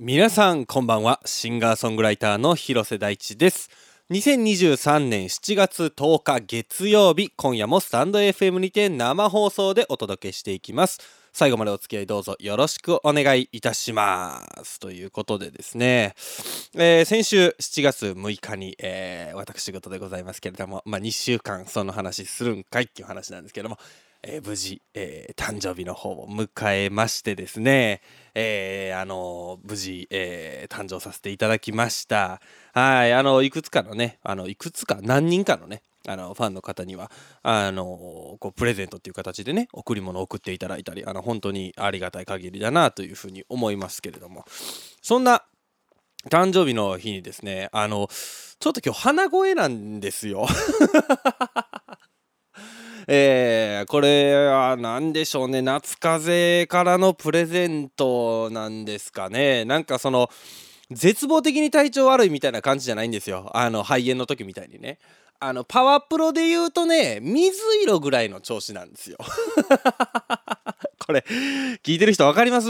皆さんこんばんは。シンガーソングライターの広瀬大地です。2023年7月10日月曜日今夜もスタンド FM にて生放送でお届けしていきます。最後までお付き合いどうぞよろしくお願いいたします。ということでですね、えー、先週7月6日に、えー、私事でございますけれどもまあ2週間その話するんかいっていう話なんですけどもえー、無事、えー、誕生日の方を迎えましてですね、えー、あの無事、え誕生させていただきました。はいあのいくつかのねあのいくつか何人かのねあのファンの方にはあのこうプレゼントっていう形でね贈り物を送っていただいたりあの本当にありがたい限りだなというふうに思いますけれども。そんな誕生日の日にですねあのちょっと今日鼻声なんですよ。えー、これは何でしょうね。夏風邪からのプレゼントなんですかね。なんかその絶望的に体調悪いみたいな感じじゃないんですよ。あの肺炎の時みたいにね。あのパワープロで言うとね水色ぐらいの調子なんですよ。これ聞いてる人分かります？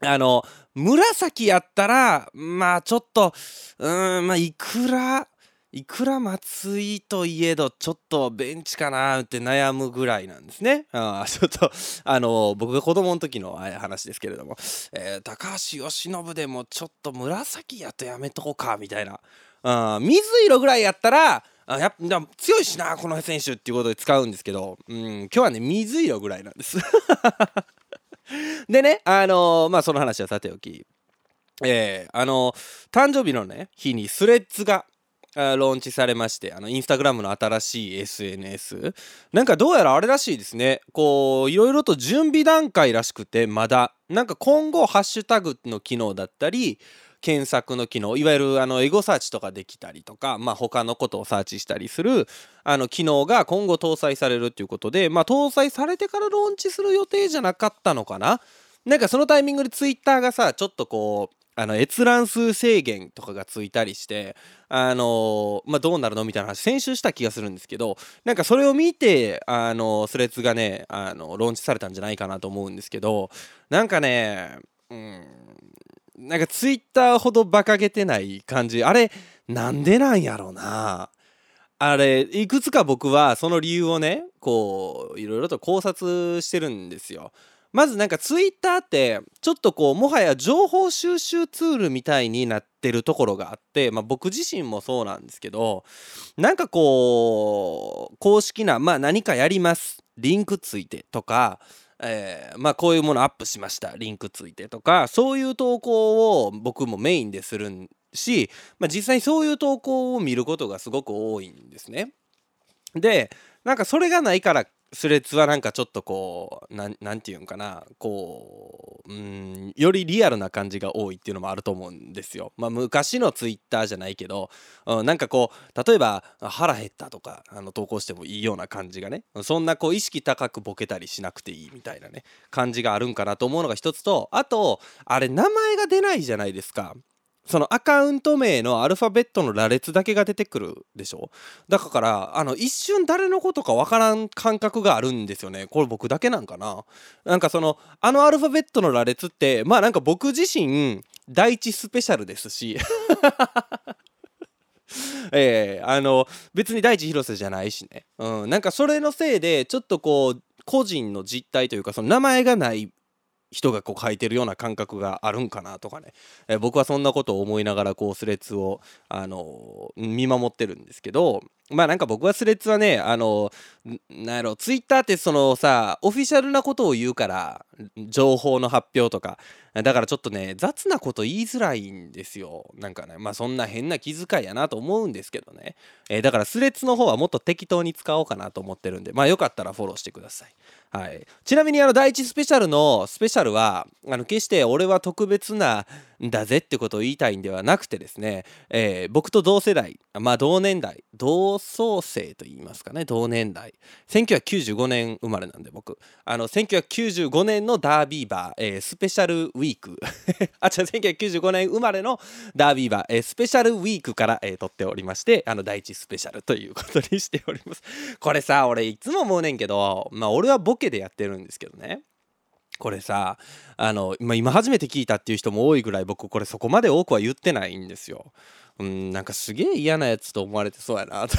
あの紫やったらまあちょっとうんまあいくらいくら松井といえどちょっとベンチかなって悩むぐらいなんですね。あちょっとあの僕が子供の時の話ですけれども、えー、高橋由伸でもちょっと紫やとやめとこうかみたいなあ水色ぐらいやったらあやっぱ強いしなこの選手っていうことで使うんですけど、うん、今日はね水色ぐらいなんです。でねあのー、まあその話はさておきえー、あのー、誕生日のね日にスレッズがローンチされましてあのインスタグラムの新しい SNS なんかどうやらあれらしいですね。こういろいろと準備段階らしくてまだ。なんか今後ハッシュタグの機能だったり検索の機能いわゆるあのエゴサーチとかできたりとか、まあ、他のことをサーチしたりするあの機能が今後搭載されるっていうことで、まあ、搭載されてからローンチする予定じゃなかったのかな。なんかそのタイミングでツイッターがさちょっとこうあの閲覧数制限とかがついたりしてあのまあどうなるの？みたいな話先週した気がするんですけどなんかそれを見てあのスレッズがねあのローンチされたんじゃないかなと思うんですけどなんかねうんなんかツイッターほど馬鹿げてない感じ。あれなんでなんやろうな。あれいくつか僕はその理由をねこういろいろと考察してるんですよ。まずなんかツイッターってちょっとこうもはや情報収集ツールみたいになってるところがあって、まあ、僕自身もそうなんですけどなんかこう公式な、まあ、何かやりますリンクついてとか、え、まあこういうものアップしましたリンクついてとかそういう投稿を僕もメインでするし、まあ、実際にそういう投稿を見ることがすごく多いんですね。でなんかそれがないからスレッズはなんかちょっとこうなんていうんかなこううんよりリアルな感じが多いっていうのもあると思うんですよ。まあ昔のツイッターじゃないけど、うん、なんかこう例えば腹減ったとかあの投稿してもいいような感じがねそんなこう意識高くボケたりしなくていいみたいなね感じがあるんかなと思うのが一つとあとあれ名前が出ないじゃないですか。そのアカウント名のアルファベットの羅列だけが出てくるでしょ？だからあの一瞬誰のことかわからん感覚があるんですよね。これ僕だけなんかな？なんかそのあのアルファベットの羅列ってまあなんか僕自身第一スペシャルですし。えー、あの別に第一広瀬じゃないしね、うん、なんかそれのせいでちょっとこう個人の実態というかその名前がない人がこう書いてるような感覚があるんかなとかね、えー、僕はそんなことを思いながらこうスレッズを、あのー、見守ってるんですけどまあなんか僕はスレッズはねあの、なんやろツイッターってそのさオフィシャルなことを言うから情報の発表とか。だからちょっとね雑なこと言いづらいんですよ。なんかねまあそんな変な気遣いやなと思うんですけどね、えー、だからスレッズの方はもっと適当に使おうかなと思ってるんで。まあよかったらフォローしてください。はい、ちなみにあの第1スペシャルのスペシャルはあの決して俺は特別なだぜってことを言いたいんではなくてですね、えー、僕と同世代まあ同年代同窓生と言いますかね同年代。1995年生まれなんで僕。あの1995年のダービーバー、えー、スペシャルウィーク。あ違う1995年生まれのダービーバー、えー、スペシャルウィークから、えー、撮っておりましてあの第1スペシャルということにしております。これさ俺いつも思うねんけどまあ俺は僕ケでやってるんですけどね。これさあの、今初めて聞いたっていう人も多いぐらい僕これそこまで多くは言ってないんですよ。うんなんかすげえ嫌なやつと思われてそうやなと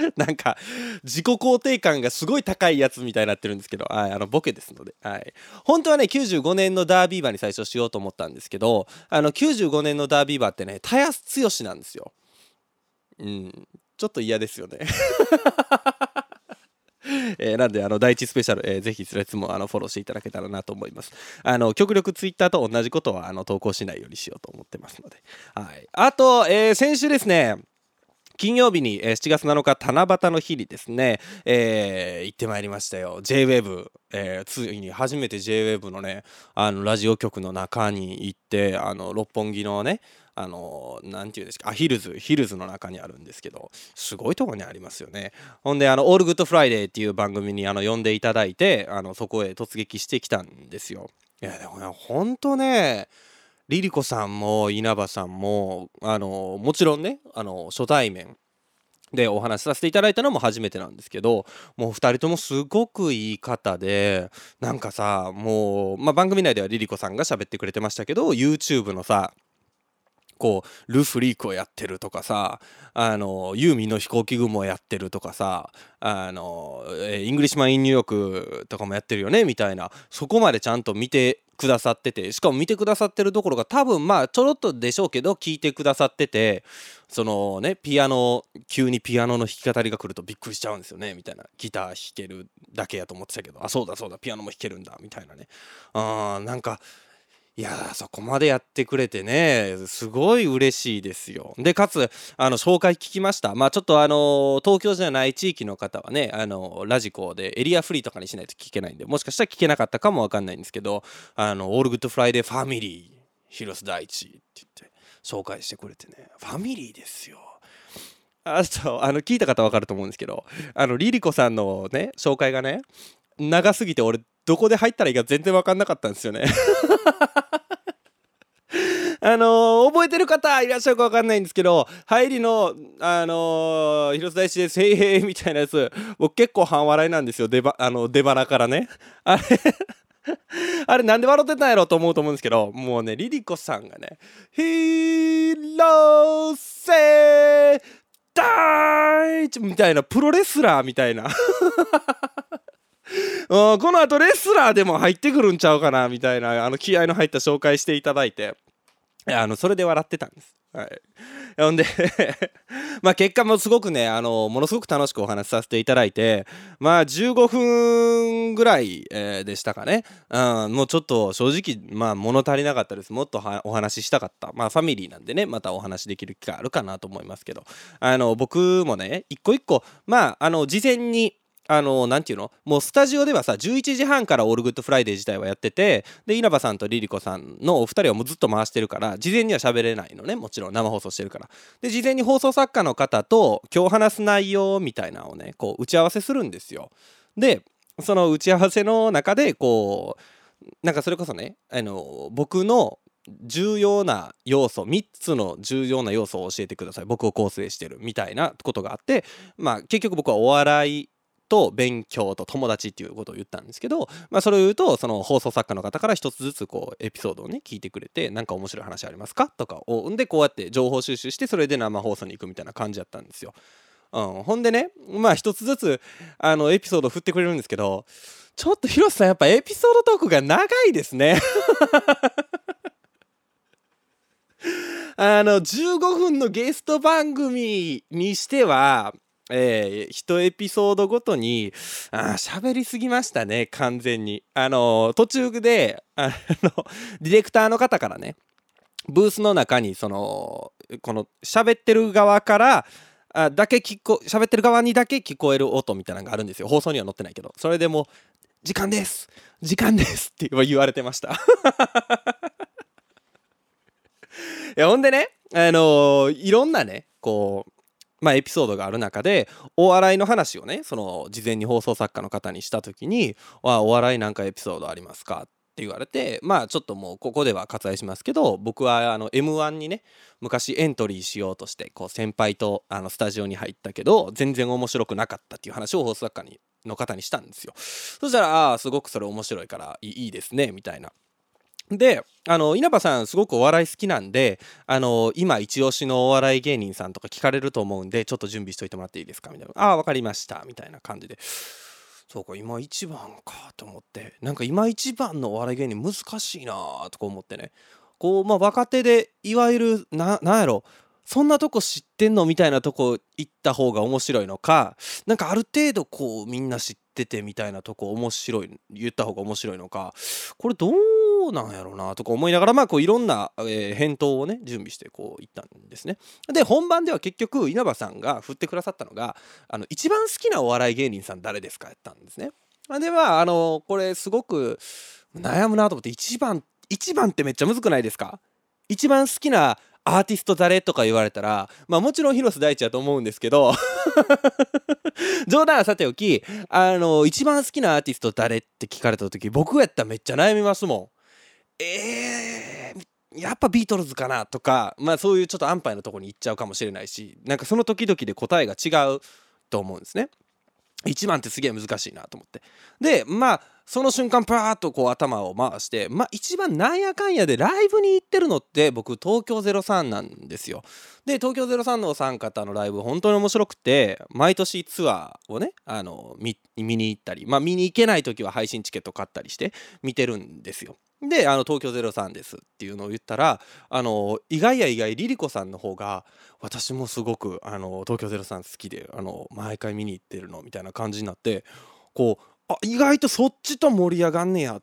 なんか自己肯定感がすごい高いやつみたいになってるんですけど、はい、あのボケですので、はい、本当はね95年のダービー馬に最初しようと思ったんですけどあの95年のダービー馬ってねたやす剛なんですよ。うん、ちょっと嫌ですよね。えー、なんであの第1スペシャル、えー、ぜひスレッズもあのフォローしていただけたらなと思います。あの極力ツイッターと同じことはあの投稿しないようにしようと思ってますので。はい、あと、えー、先週ですね金曜日に、えー、7月7日七夕の日にですね、えー、行ってまいりましたよ JWAVE、えー、ついに初めて JWAVE のねあのラジオ局の中に行ってあの六本木のねあの何て言うんですか？あヒルズヒルズの中にあるんですけどすごいとこにありますよね。ほんであの「オールグッドフライデー」っていう番組にあの呼んでいただいてあのそこへ突撃してきたんですよ。いやでもねほんとねリリコさんも稲葉さんもあのもちろんねあの初対面でお話しさせていただいたのも初めてなんですけどもう2人ともすごくいい方でなんかさもう、まあ、番組内ではリリコさんが喋ってくれてましたけど YouTube のさこうル・フリークをやってるとかさあのユーミンの飛行機雲をやってるとかさあのイングリッシュマン・イン・ニューヨークとかもやってるよねみたいなそこまでちゃんと見てくださっててしかも見てくださってるところが多分まあちょろっとでしょうけど聞いてくださっててそのねピアノ急にピアノの弾き語りが来るとびっくりしちゃうんですよねみたいな。ギター弾けるだけやと思ってたけどあそうだそうだピアノも弾けるんだみたいなね。あーなんかいやそこまでやってくれてねすごい嬉しいですよ。でかつあの紹介聞きました。まあちょっとあの東京じゃない地域の方はねあのラジコでエリアフリーとかにしないと聞けないんでもしかしたら聞けなかったかもわかんないんですけどあのオールグッドフライデーファミリー広瀬大地って言って紹介してくれてね。ファミリーですよ。あとあの聞いた方わかると思うんですけどあのリリコさんのね紹介がね長すぎて俺どこで入ったらいいか全然分かんなかったんですよね。あのー、覚えてる方いらっしゃるか分かんないんですけど入りのあのー、広瀬大師です「へいへい」みたいなやつ僕結構半笑いなんですよ。出ばあの出腹からね。あれ あれなんで笑ってたんやろと思うと思うんですけどもうねリリコさんがね「広瀬大地」みたいなプロレスラーみたいな。この後レスラーでも入ってくるんちゃうかなみたいなあの気合の入った紹介していただいて。あのそれで笑ってたんです。はい、ほんで まあ結果もすごくねあのものすごく楽しくお話しさせていただいてまあ15分ぐらい、でしたかね、うん、もうちょっと正直まあ物足りなかったです。もっとお話ししたかった。まあファミリーなんでねまたお話しできる機会あるかなと思いますけど。あの僕もね一個一個まああの事前にあの何て言うの？もうスタジオではさ11時半から「オールグッドフライデー」自体はやっててで稲葉さんとリリコさんのお二人はもうずっと回してるから事前には喋れないのねもちろん。生放送してるから。で事前に放送作家の方と今日話す内容みたいなのをねこう打ち合わせするんですよ。でその打ち合わせの中でこうなんかそれこそねあの僕の重要な要素3つの重要な要素を教えてください。僕を構成してるみたいなことがあってまあ結局僕はお笑いと勉強と友達っていうことを言ったんですけど、まあ、それを言うとその放送作家の方から一つずつこうエピソードをね聞いてくれて何か面白い話ありますかとかをんでこうやって情報収集してそれで生放送に行くみたいな感じだったんですよ。うん、ほんでねまあ一つずつあのエピソード振ってくれるんですけどちょっと広瀬さんやっぱエピソードトークが長いですね あの15分のゲスト番組にしてはえー、1エピソードごとに喋りすぎましたね完全に。あのー、途中であの ディレクターの方からねブースの中にそのこの喋ってる側からあだけ聞こ喋ってる側にだけ聞こえる音みたいなのがあるんですよ。放送には載ってないけど。それでも「時間です!時間です」って言われてました。いやほんでねあのー、いろんなねこうまあ、エピソードがある中でお笑いの話をねその事前に放送作家の方にした時に「お笑いなんかエピソードありますか?」って言われてまあちょっともうここでは割愛しますけど僕はあの m 1にね昔エントリーしようとしてこう先輩とあのスタジオに入ったけど全然面白くなかったっていう話を放送作家にの方にしたんですよそしたら「ああすごくそれ面白いからいいですね」みたいなであの稲葉さんすごくお笑い好きなんであの今一押しのお笑い芸人さんとか聞かれると思うんでちょっと準備しといてもらっていいですかみたいな「ああ分かりました」みたいな感じで。そうか今一番かと思って。なんか今一番のお笑い芸人難しいなとか思ってね。こうまあ若手でいわゆるななんやろ。そんなとこ知ってんのみたいなとこ行った方が面白いのかなんかある程度こうみんな知っててみたいなとこ面白い言った方が面白いのか。これどううなんやろうなとか思いながらまあこういろんな、えー、返答をね準備してこう行ったんですね。で本番では結局稲葉さんが振ってくださったのがあの一番好きなお笑い芸人さん誰ですかやったんですね。ではあのこれすごく悩むなと思って一番一番ってめっちゃむずくないですか？一番好きなアーティスト誰とか言われたらまあもちろん広瀬大地やと思うんですけど 冗談はさておきあの一番好きなアーティスト誰って聞かれた時僕やったらめっちゃ悩みますもんえー、やっぱビートルズかなとかまあそういうちょっと安牌のとこに行っちゃうかもしれないしなんかその時々で答えが違うと思うんですね。1番ってすげえ難しいなと思って。でまあその瞬間パーッとこう頭を回してまあ一番なんやかんやでライブに行ってるのって僕東京03なんですよ。で東京03のお三方のライブ本当に面白くて毎年ツアーをねあの見に行ったりまあ見に行けない時は配信チケット買ったりして見てるんですよ。であの東京03ですっていうのを言ったらあの意外や意外リリコさんの方が私もすごくあの東京03好きであの毎回見に行ってるのみたいな感じになってこうあ意外とそっちと盛り上がんねやっ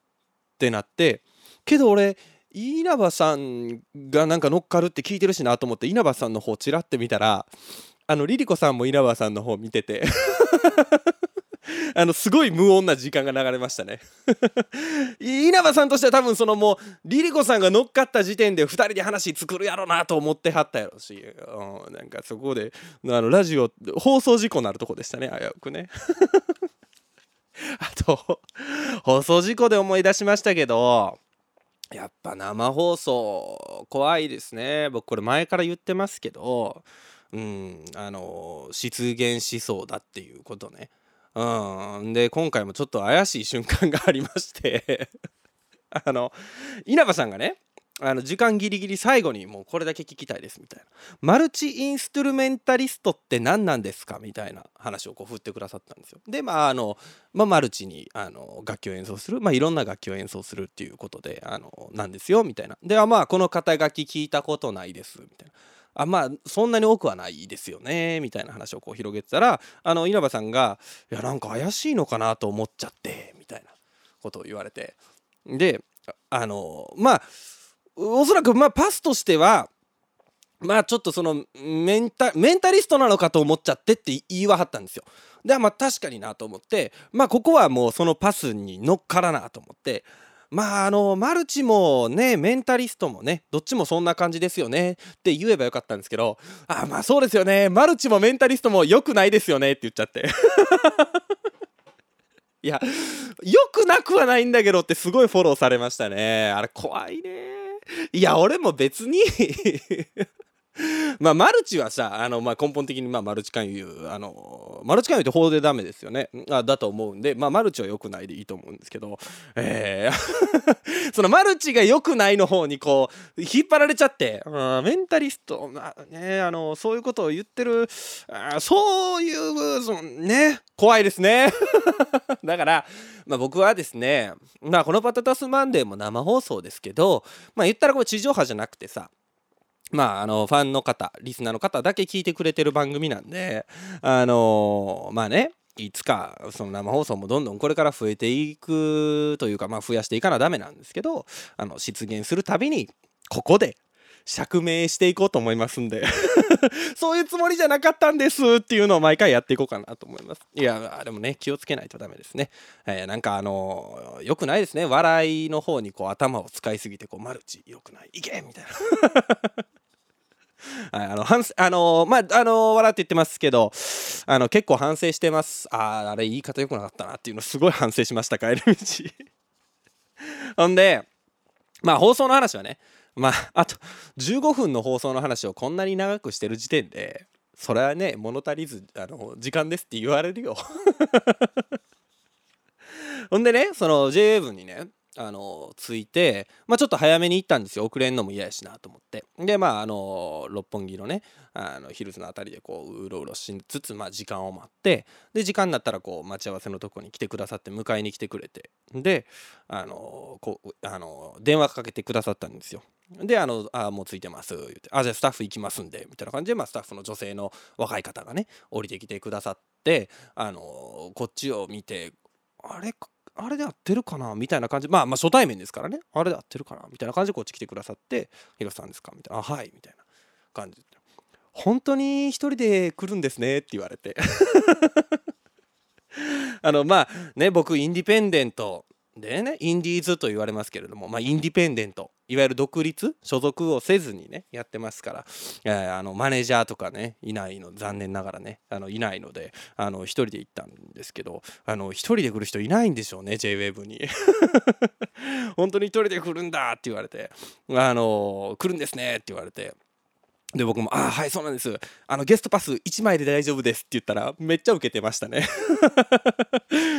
てなってけど俺稲葉さんがなんか乗っかるって聞いてるしなと思って稲葉さんの方ちらって見たらあのリリコさんも稲葉さんの方見てて。あのすごい無音な時間が流れましたね。稲葉さんとしては多分そのもうリリコさんが乗っかった時点で2人で話作るやろなと思ってはったやろし、うん、なんかそこであのラジオ放送事故なるとこでしたね危うくね。あと放送事故で思い出しましたけどやっぱ生放送怖いですね。僕これ前から言ってますけどうんあの失言しそうだっていうことね。うん。で今回もちょっと怪しい瞬間がありまして。あの稲葉さんがねあの時間ギリギリ最後にもうこれだけ聞きたいですみたいな。マルチインストゥルメンタリストって何なんですかみたいな話をこう振ってくださったんですよ。でまああの、まあ、マルチにあの楽器を演奏する、まあ、いろんな楽器を演奏するっていうことであのなんですよみたいな。ではまあこの肩書き聞いたことないですみたいな。あまあそんなに多くはないですよねみたいな話をこう広げてたらあの稲葉さんが「いやなんか怪しいのかなと思っちゃって」みたいなことを言われてであのまあおそらくまあパスとしてはまあちょっとそのメンタメンタリストなのかと思っちゃってって言いわはったんですよ。でまあ確かになと思ってまあここはもうそのパスに乗っからなと思ってまああのマルチもねメンタリストもねどっちもそんな感じですよね。って言えばよかったんですけどあまあそうですよね。マルチもメンタリストも良くないですよね。って言っちゃって。いや良くなくはないんだけどってすごいフォローされましたね。あれ怖いね。いや俺も別に。まあマルチはさあの、まあ、根本的にまあマルチ勧誘あのマルチ勧誘って法でダメですよね。あだと思うんで、まあ、マルチは良くないでいいと思うんですけど、えー そのマルチが良くないの方にこう引っ張られちゃって、うん、メンタリスト、まあね、あのそういうことを言ってるあそういうそのね。怖いですね。だから、まあ、僕はですね、まあ、この「パタタスマンデー」も生放送ですけど、まあ、言ったらこれ地上波じゃなくてさまあ、あのファンの方リスナーの方だけ聞いてくれてる番組なんであのまあねいつかその生放送もどんどんこれから増えていくというかまあ増やしていかなダメなんですけどあの出現するたびにここで釈明していこうと思いますんで そういうつもりじゃなかったんですっていうのを毎回やっていこうかなと思います。いやでもね気をつけないとダメですね、えー、なんかあのよくないですね。笑いの方にこう頭を使いすぎてこうマルチよくない。いけみたいな。はい、あの反あのまああの笑って言ってますけどあの結構反省してます。あああれ言い方良くなかったなっていうのすごい反省しました帰り道。ほんでまあ放送の話はねまああと15分の放送の話をこんなに長くしてる時点でそれはね物足りずあの時間ですって言われるよ。ほんでねその JA にねあの着いて、まあ、ちょっと早めに行ったんですよ。遅れんのも嫌やしなと思って。でまああの六本木のねあのヒルズの辺りでこううろうろしつつ、まあ、時間を待ってで時間になったらこう待ち合わせのとこに来てくださって迎えに来てくれて。であのこうあの電話かけてくださったんですよ。で、あの、あ、もうついてます、言って、あ、じゃあスタッフ行きますんで、みたいな感じで、まあ、スタッフの女性の若い方がね、降りてきてくださって、あの、こっちを見て、あれ、あれで合ってるかな？みたいな感じ。まあまあ初対面ですからね。あれで合ってるかな？みたいな感じでこっち来てくださって「広瀬さんですか?」みたいな「あはい」みたいな感じ「本当に一人で来るんですね」って言われて。あのまあね僕インディペンデントでねインディーズと言われますけれども、まあ、インディペンデントいわゆる独立所属をせずにねやってますから、えー、あのマネージャーとかねいないの残念ながらねあのいないのであの一人で行ったんですけどあの一人で来る人いないんでしょうね JWAVE に。本当に一人で来るんだって言われてあの来るんですねって言われて。で僕も「ああはいそうなんです。あのゲストパス1枚で大丈夫です」って言ったらめっちゃ受けてましたね。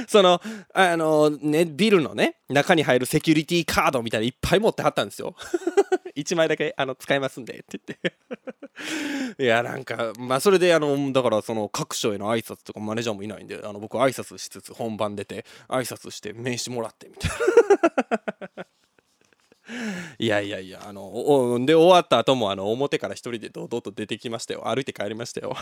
そのあのねビルのね中に入るセキュリティカードみたいないっぱい持ってはったんですよ。1枚だけあの使えますんでって言って。いやなんかまあそれであのだからその各所への挨拶とかマネージャーもいないんであの僕挨拶しつつ本番出て挨拶して名刺もらってみたいな。いやいやいやあので終わった後もあの表から一人で堂々と出てきましたよ。歩いて帰りましたよ。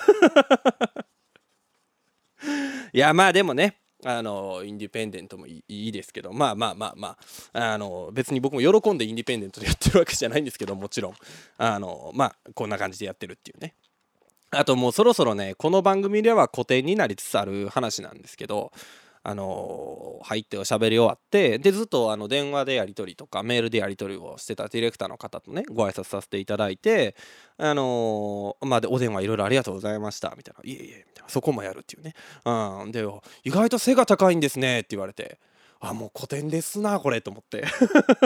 いやまあでもねあのインディペンデントもいいですけどまあまあまあまああの別に僕も喜んでインディペンデントでやってるわけじゃないんですけどもちろん。あのまあこんな感じでやってるっていうね。あともうそろそろねこの番組では古典になりつつある話なんですけどあの入っておしゃべり終わってでずっとあの電話でやり取りとかメールでやり取りをしてたディレクターの方とねご挨拶させていただいてあのまあでお電話いろいろありがとうございましたみたいな「いえいえ」みたいな。そこもやるっていうね。うん。で意外と背が高いんですねって言われて。あもう古典ですなこれと思って。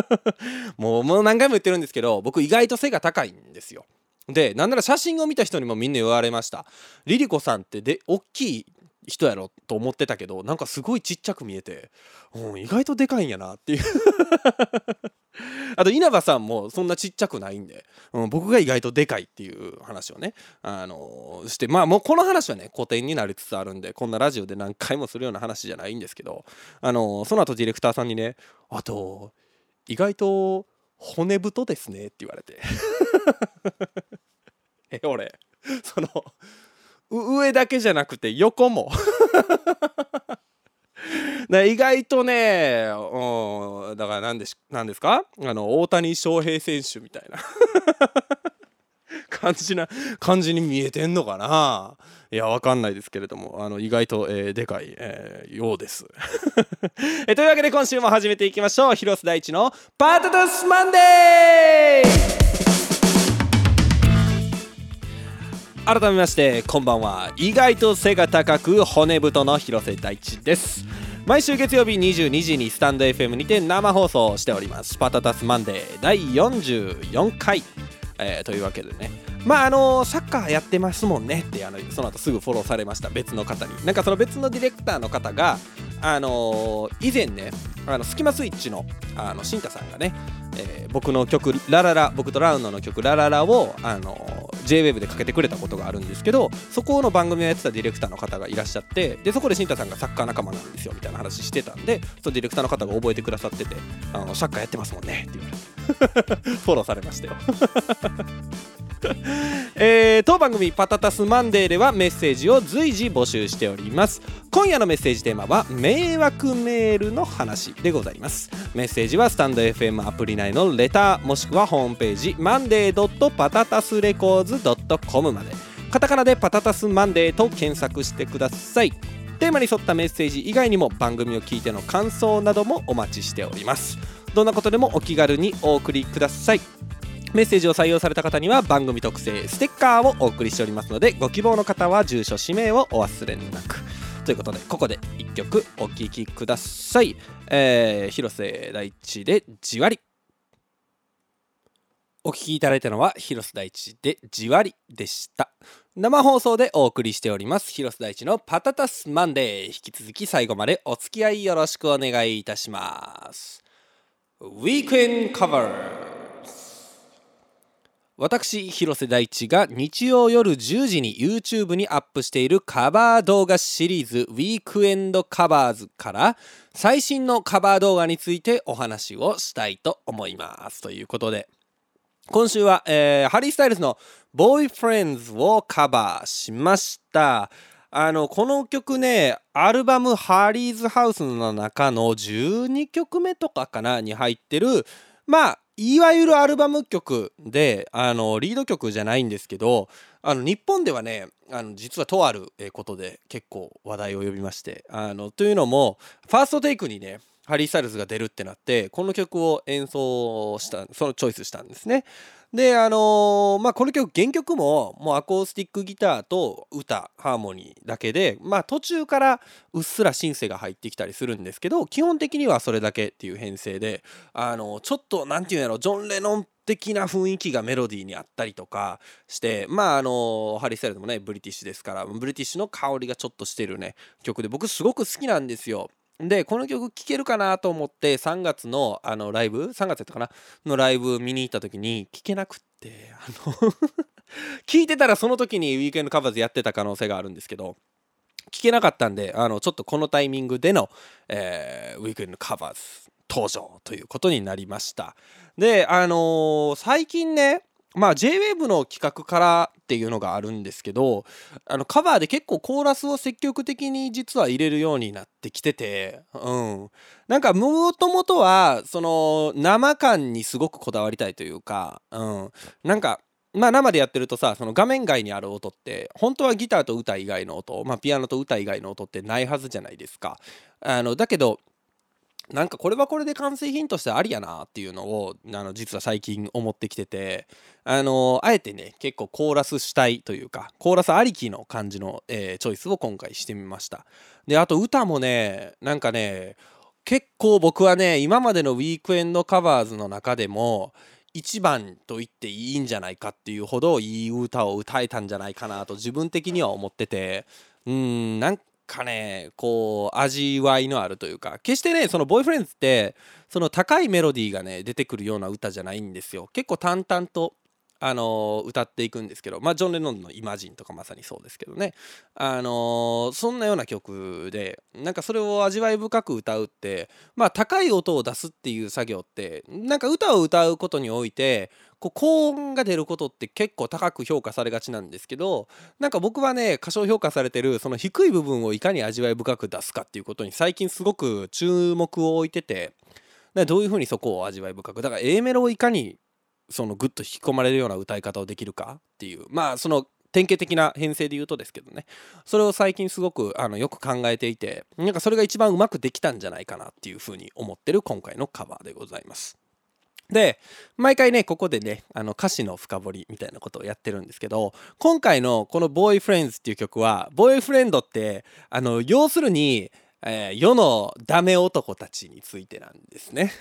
もうもう何回も言ってるんですけど僕意外と背が高いんですよ。でなんなら写真を見た人にもみんな言われました。リリコさんってで大きい人やろと思ってたけどなんかすごいちっちゃく見えて、うん、意外とでかいんやなっていう。あと稲葉さんもそんなちっちゃくないんで、うん、僕が意外とでかいっていう話をね、あのー、してまあもうこの話はね古典になりつつあるんでこんなラジオで何回もするような話じゃないんですけど、あのー、その後ディレクターさんにねあと意外と骨太ですねって言われて。え俺その上だけじゃなくて横も。意外とね、うん、だから何で何ですか？あの大谷翔平選手みたいな。感じな感じに見えてんのかな？いやわかんないですけれども。あの意外と、えー、でかい、えー、ようです。えというわけで今週も始めていきましょう。広瀬大地の「パタタスマンデー」改めましてこんばんは。意外と背が高く骨太の広瀬大地です。毎週月曜日22時にスタンド FM にて生放送しております。パタタスマンデー第44回、えー、というわけでね。まああのサッカーやってますもんね。ってあのその後すぐフォローされました。別の方に。なんかその別のディレクターの方があの、以前ねあのスキマスイッチのあのシンタさんがね、えー、僕の曲「ラララ」僕とラウンドの曲「ラララを」あの JWAVE でかけてくれたことがあるんですけどそこの番組をやってたディレクターの方がいらっしゃってでそこで新太さんがサッカー仲間なんですよみたいな話してたんでそのディレクターの方が覚えてくださってて「あのサッカーやってますもんね」って言われて。フォローされましたよ。えー、当番組「パタタスマンデー」ではメッセージを随時募集しております。今夜のメッセージテーマは迷惑メールの話でございます。メッセージはスタンド FM アプリ内のレターもしくはホームページマンデーパタタスレコーズ .com まで。カタカナでパタタスマンデーと検索してください。テーマに沿ったメッセージ以外にも番組を聞いての感想などもお待ちしております。どんなことでもお気軽にお送りください。メッセージを採用された方には番組特製ステッカーをお送りしておりますのでご希望の方は住所氏名をお忘れなく。ということでここで1曲お聴きください、えー、広瀬大地でじわり。お聴きいただいたのは広瀬大地でじわりでした。生放送でお送りしております広瀬大地のパタタスマンデー。引き続き最後までお付き合いよろしくお願いいたします。ウィークエンカバー私広瀬大地が日曜夜10時に YouTube にアップしているカバー動画シリーズウィークエンドカバーズから最新のカバー動画についてお話をしたいと思います。ということで今週は、えー、ハリー・スタイルズの「Boyfriends」をカバーしました。あのこの曲ねアルバム「ハリーズ・ハウス」の中の12曲目とかかなに入ってるまあいわゆるアルバム曲であのリード曲じゃないんですけどあの日本ではねあの実はとあることで結構話題を呼びましてあのというのもファーストテイクにねハリー・スタイルズが出るってなってこの曲を演奏したそのチョイスしたんですね。であのー、まあこの曲原曲ももうアコースティックギターと歌ハーモニーだけでまあ途中からうっすらシンセが入ってきたりするんですけど基本的にはそれだけっていう編成であのー、ちょっと何て言うんやろジョン・レノン的な雰囲気がメロディーにあったりとかしてまああのハリー・スタイルズもねブリティッシュですからブリティッシュの香りがちょっとしてるね曲で僕すごく好きなんですよ。でこの曲聴けるかなと思って3月のあのライブ？3月やったかな？のライブ見に行った時に聴けなくってあの 聞いてたらその時にウィークエンドカバーズやってた可能性があるんですけど聞けなかったんであのちょっとこのタイミングでの、えー、ウィークエンドカバーズ登場ということになりました。であのー、最近ねまあ JWAVE の企画からっていうのがあるんですけどあのカバーで結構コーラスを積極的に実は入れるようになってきててうん。なんかもともとはその生感にすごくこだわりたいというかうん。なんかまあ生でやってるとさその画面外にある音って本当はギターと歌以外の音まあピアノと歌以外の音ってないはずじゃないですか。あのだけどなんかこれはこれで完成品としてありやなっていうのをあの実は最近思ってきててあのあえてね結構コーラスしたいというかコーラスありきの感じの、えー、チョイスを今回してみました。であと歌もねなんかね結構僕はね今までのウィークエンドカバーズの中でも一番と言っていいんじゃないかっていうほどいい歌を歌えたんじゃないかなと自分的には思っててうんなんかねこう味わいのあるというか決してねそのボーイフレンズってその高いメロディーがね出てくるような歌じゃないんですよ。結構淡々とあの歌っていくんですけどまあジョン・レノンの「イマジン」とかまさにそうですけどね。あのそんなような曲でなんかそれを味わい深く歌うってまあ高い音を出すっていう作業ってなんか歌を歌うことにおいてこう高音が出ることって結構高く評価されがちなんですけどなんか僕はね過小評価されてるその低い部分をいかに味わい深く出すかっていうことに最近すごく注目を置いててどういうふうにそこを味わい深くだから A メロをいかにそのグッと引き込まれるような歌い方をできるかっていうまあその典型的な編成で言うとですけどねそれを最近すごくあのよく考えていて なんかそれが一番うまくできたんじゃないかなっていうふうに思ってる今回のカバーでございます。で毎回ねここでねあの歌詞の深掘りみたいなことをやってるんですけど今回のこの「ボーイフレンズ」っていう曲はボーイフレンドってあの要するにえー、世のダメ男たちについてなんですね。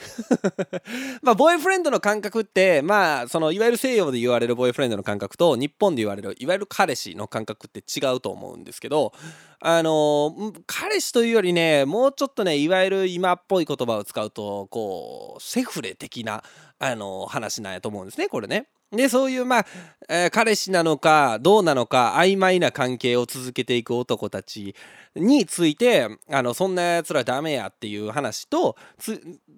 まあボーイフレンドの感覚ってまあそのいわゆる西洋で言われるボーイフレンドの感覚と日本で言われるいわゆる彼氏の感覚って違うと思うんですけどあのー、彼氏というよりねもうちょっとねいわゆる今っぽい言葉を使うとこうセフレ的な、あの、話なんやと思うんですねこれね。でそういうまあ、えー、彼氏なのかどうなのか曖昧な関係を続けていく男たちについてあのそんなやつらダメやっていう話と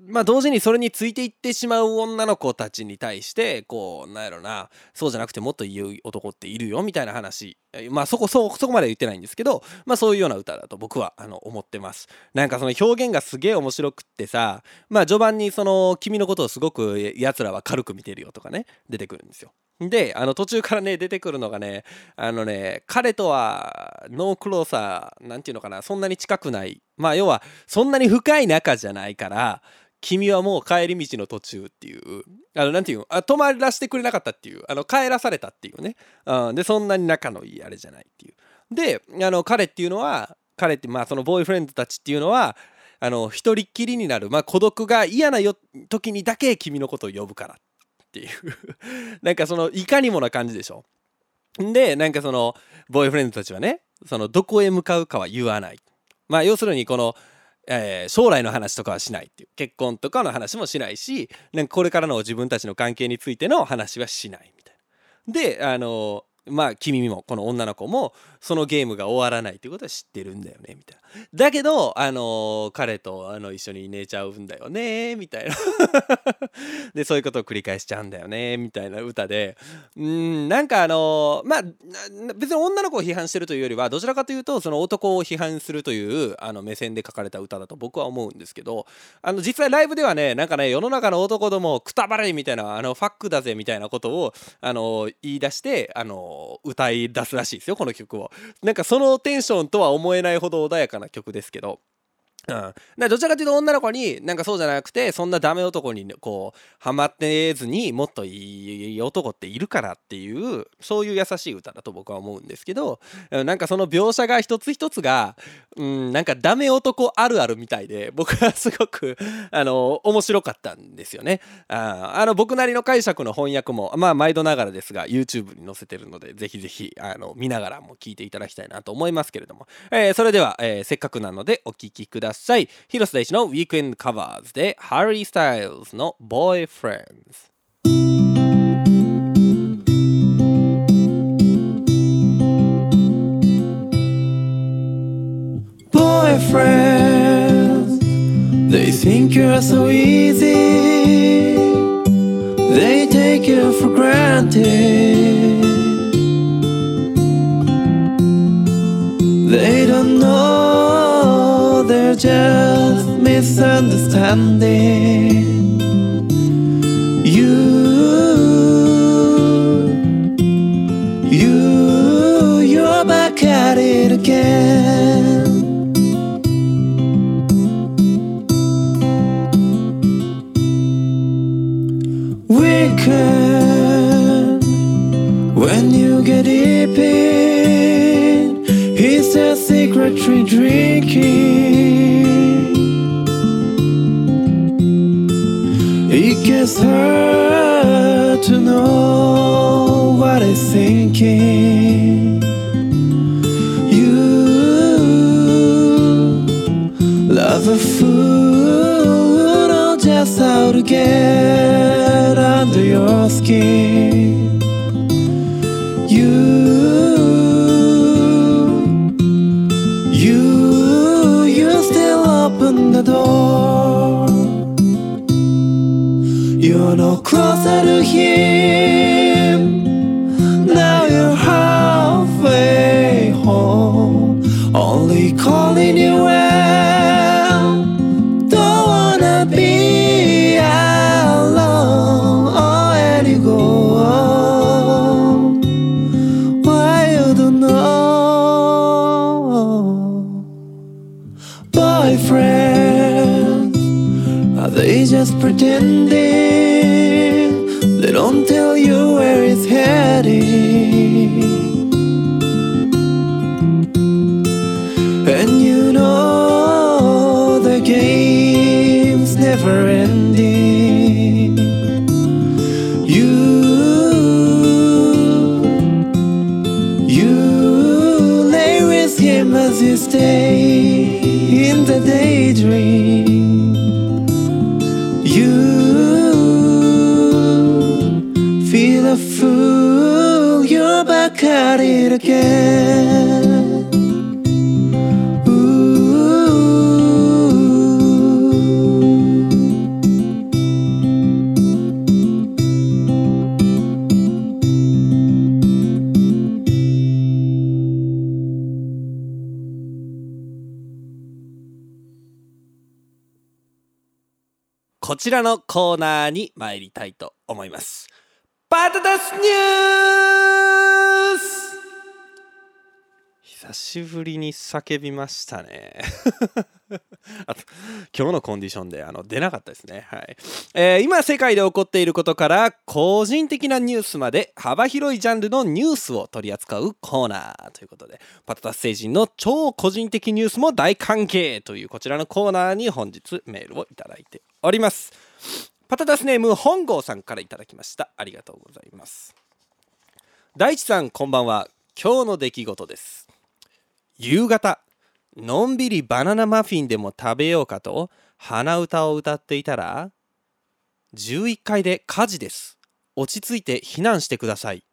まあ同時にそれについていってしまう女の子たちに対してこうなんやろなそうじゃなくてもっと言う男っているよみたいな話まあそこそこまで言ってないんですけどまあそういうような歌だと僕はあの思ってます。なんかその表現がすげえ面白くってさまあ序盤にその君のことをすごくやつらは軽く見てるよとかね出てくるんですよ。であの途中からね出てくるのがねあのね彼とはノークローサーなんていうのかなそんなに近くない。まあ要はそんなに深い仲じゃないから君はもう帰り道の途中っていう。あのなんていうあ泊まらせてくれなかったっていう。あの帰らされたっていうね、うん、でそんなに仲のいいあれじゃないっていう。であの彼っていうのは彼ってまあそのボーイフレンドたちっていうのはあの一人っきりになる、まあ、孤独が嫌なよ時にだけ君のことを呼ぶからっていう。なんかそのいかにもな感じでしょ。でなんかそのボーイフレンドたちはねそのどこへ向かうかは言わない。まあ要するにこの、えー、将来の話とかはしないっていう。結婚とかの話もしないしなんかこれからの自分たちの関係についての話はしないみたいな。であのまあ君もこの女の子もそのゲームが終わらないっていうことは知ってるんだよねみたいな。だけどあの、彼とあの一緒に寝ちゃうんだよねみたいな。でそういうことを繰り返しちゃうんだよねみたいな歌で。うんなんかあの、まあ別に女の子を批判してるというよりはどちらかというとその男を批判するというあの目線で書かれた歌だと僕は思うんですけどあの実際ライブではねなんかね世の中の男どもくたばれみたいなあのファックだぜみたいなことをあの言い出してあの歌い出すらしいですよこの曲を。なんかそのテンションとは思えないほど穏やかな曲ですけど。うん、どちらかというと女の子になんかそうじゃなくてそんなダメ男にこうハマってずにもっといい男っているからっていうそういう優しい歌だと僕は思うんですけどなんかその描写が一つ一つが、うん、なんかダメ男あるあるみたいで僕はすごく あの面白かったんですよね。ああの僕なりの解釈の翻訳もまあ毎度ながらですが YouTube に載せてるのでぜひぜひあの見ながらも聞いていただきたいなと思いますけれども、えー、それでは、えー、せっかくなのでお聴きください。広瀬大地のウィークエンドカバーズでハリー・スタイルズの Boyfriends Boyfriends They think you're so easy. They take you for granted. They don't know. They're just misunderstanding secretly drinking It gets hard to know what I'm thinking. You love a fool, know just how to get under your skin. You, 残せる日こちらのコーナーに参りたいと思います。パタタスニュース久しぶりに叫びましたね。あと今日のコンディションであの出なかったですね。はいえー今世界で起こっていることから個人的なニュースまで幅広いジャンルのニュースを取り扱うコーナーということでパタタス星人の超個人的ニュースも大歓迎というこちらのコーナーに本日メールをいただいております。パタタスネーム本郷さんからいただきました。ありがとうございます。大地さんこんばんは今日の出来事です夕方のんびりバナナマフィンでも食べようかと鼻歌を歌っていたら11階で火事です。落ち着いて避難してください。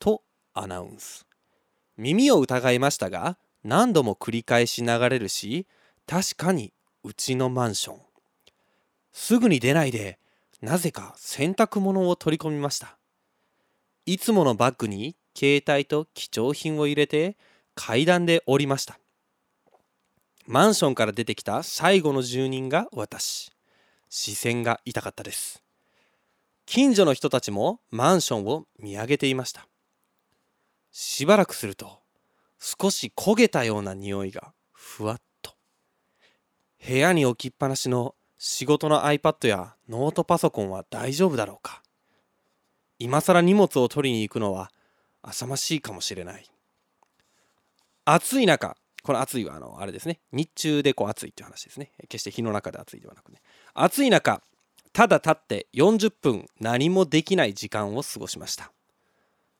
とアナウンス。耳を疑いましたが何度も繰り返し流れるし確かにうちのマンション。すぐに出ないでなぜか洗濯物を取り込みました。いつものバッグに携帯と貴重品を入れて階段で降りました。マンションから出てきた最後の住人が私。視線が痛かったです。近所の人たちもマンションを見上げていました。しばらくすると少し焦げたような匂いがふわっと。部屋に置きっぱなしの仕事の iPad やノートパソコンは大丈夫だろうか。今更荷物を取りに行くのは浅ましいかもしれない。暑い中この暑いはあのあれですね。日中でこう暑いっていう話ですね。決して日の中で暑いではなくね。暑い中ただ立って40分何もできない時間を過ごしました。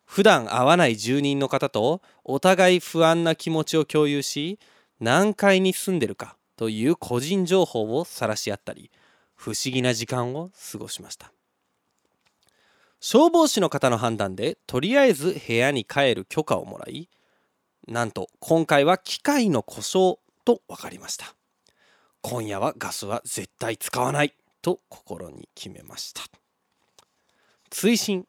普段会わない住人の方とお互い不安な気持ちを共有し何階に住んでるかという個人情報を晒し合ったり不思議な時間を過ごしました。消防士の方の判断でとりあえず部屋に帰る許可をもらいなんと今回は機械の故障と分かりました。今夜はガスは絶対使わないと心に決めました。追伸。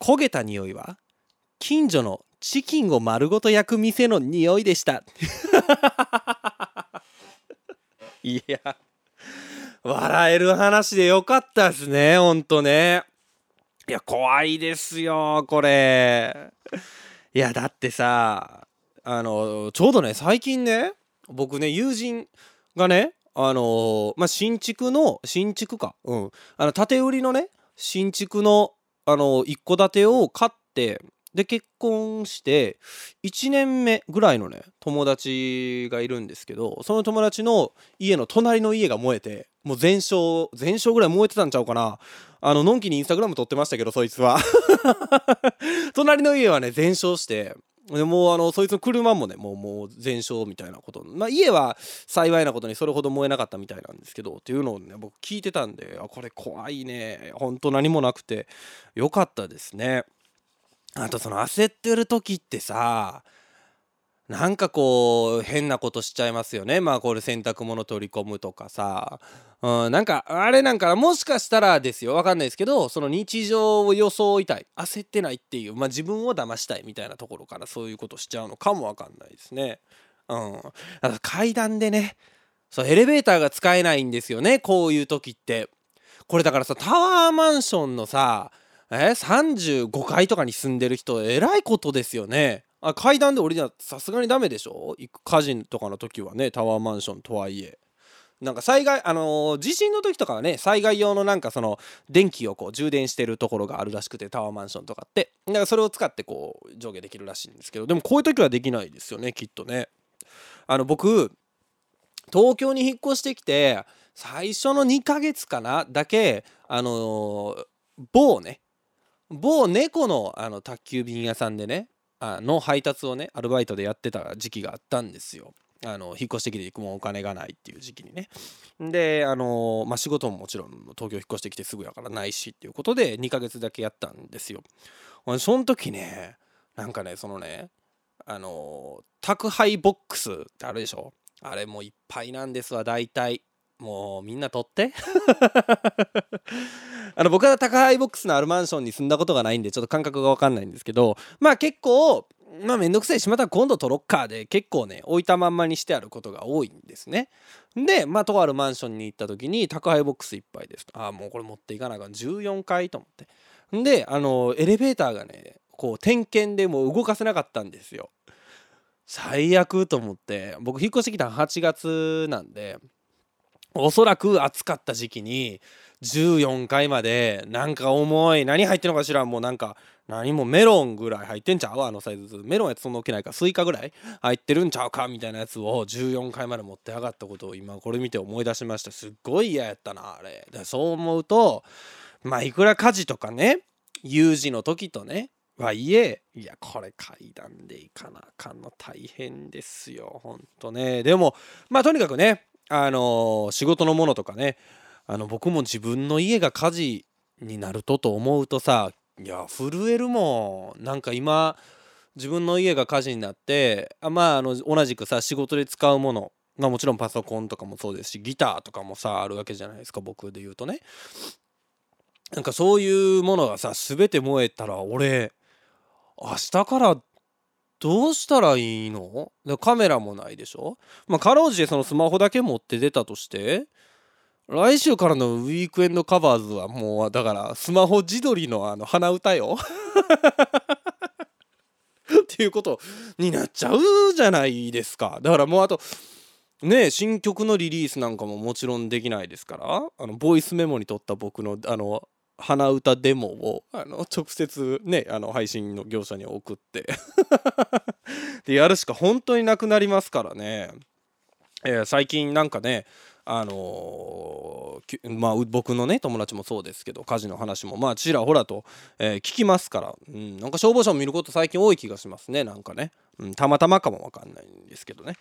焦げた匂いは近所のチキンを丸ごと焼く店の匂いでした。いや笑える話でよかったですねほんとね。いや怖いですよこれいやだってさあのちょうどね最近ね僕ね友人がねあのまあ新築の新築かうん。あの建売りのね新築のあの一戸建てを買ってで結婚して1年目ぐらいのね友達がいるんですけどその友達の家の隣の家が燃えてもう全焼全焼ぐらい燃えてたんちゃうかな。あののんきにインスタグラム撮ってましたけどそいつは。隣の家はね全焼してでもうあのそいつの車もねもうもう全焼みたいなこと。まあ家は幸いなことにそれほど燃えなかったみたいなんですけどっていうのをね僕聞いてたんであこれ怖いね。ほんと何もなくて。よかったですね。あとその焦ってる時ってさなんかこう変なことしちゃいますよね。まあこれ洗濯物取り込むとかさ、うん、なんかあれなんかもしかしたらですよ。わかんないですけどその日常を装いたい。焦ってないっていうまあ自分を騙したいみたいなところからそういうことしちゃうのかもわかんないですね。うん、あと階段でねそうエレベーターが使えないんですよね。こういう時って。これだからさタワーマンションのさえ35階とかに住んでる人えらいことですよね。あ階段で降りなさすがにダメでしょ？火事とかの時はねタワーマンションとはいえ。なんか災害あのー、地震の時とかはね災害用のなんかその電気をこう充電してるところがあるらしくてタワーマンションとかって。だからそれを使ってこう上下できるらしいんですけど。でもこういう時はできないですよねきっとね。あの僕東京に引っ越してきて最初の2ヶ月かなだけあのー、某ね某猫のあの宅急便屋さんでねあの配達をねアルバイトでやってた時期があったんですよ。あの引っ越してきてもうお金がないっていう時期にね。であのまあ仕事ももちろん東京引っ越してきてすぐやからないしっていうことで2ヶ月だけやったんですよ。その時ねなんかねそのねあの宅配ボックスってあるでしょ？あれもいっぱいなんですわ大体もうみんな取って。あの僕は宅配ボックスのあるマンションに住んだことがないんでちょっと感覚が分かんないんですけどまあ結構まあめんどくさいしまた今度取ろっかで結構ね置いたまんまにしてあることが多いんですね。でまあとあるマンションに行った時に宅配ボックスいっぱいですああもうこれ持っていかなあかん。14階と思って。であのエレベーターがねこう点検でもう動かせなかったんですよ。最悪と思って。僕引っ越してきたの8月なんでおそらく暑かった時期に14階までなんか重い何入ってんのかしらもうなんか何もメロンぐらい入ってんちゃう？あのサイズメロンやつそんな大きないかスイカぐらい？入ってるんちゃうかみたいなやつを14階まで持って上がったことを今これ見て思い出しました。すっごい嫌やったなあれ。でそう思うとまあいくら火事とかね有事の時とねはいえいやこれ階段で行かなあかんの大変ですよほんとね。でもまあとにかくねあの、仕事のものとかね。あの僕も自分の家が火事になるとと思うとさいや震えるもん。なんか今自分の家が火事になってあまああの同じくさ仕事で使うものまあもちろんパソコンとかもそうですしギターとかもさあるわけじゃないですか僕で言うとね。なんかそういうものがさ全て燃えたら俺明日からどうしたらいいの？カメラもないでしょ？まあかろうじてそのスマホだけ持って出たとして来週からのウィークエンドカバーズはもうだからスマホ自撮りのあの鼻歌よ。っていうことになっちゃうじゃないですか。だからもうあとね新曲のリリースなんかももちろんできないですから。あのボイスメモに取った僕のあの鼻歌デモをあの直接ねあの配信の業者に送って。でやるしか本当になくなりますからね、えー、最近なんかねあのー、まあ僕のね友達もそうですけど火事の話もまあちらほらと、えー、聞きますから、うん、なんか消防車を見ること最近多い気がしますねなんかね、うん、たまたまかもわかんないんですけどね、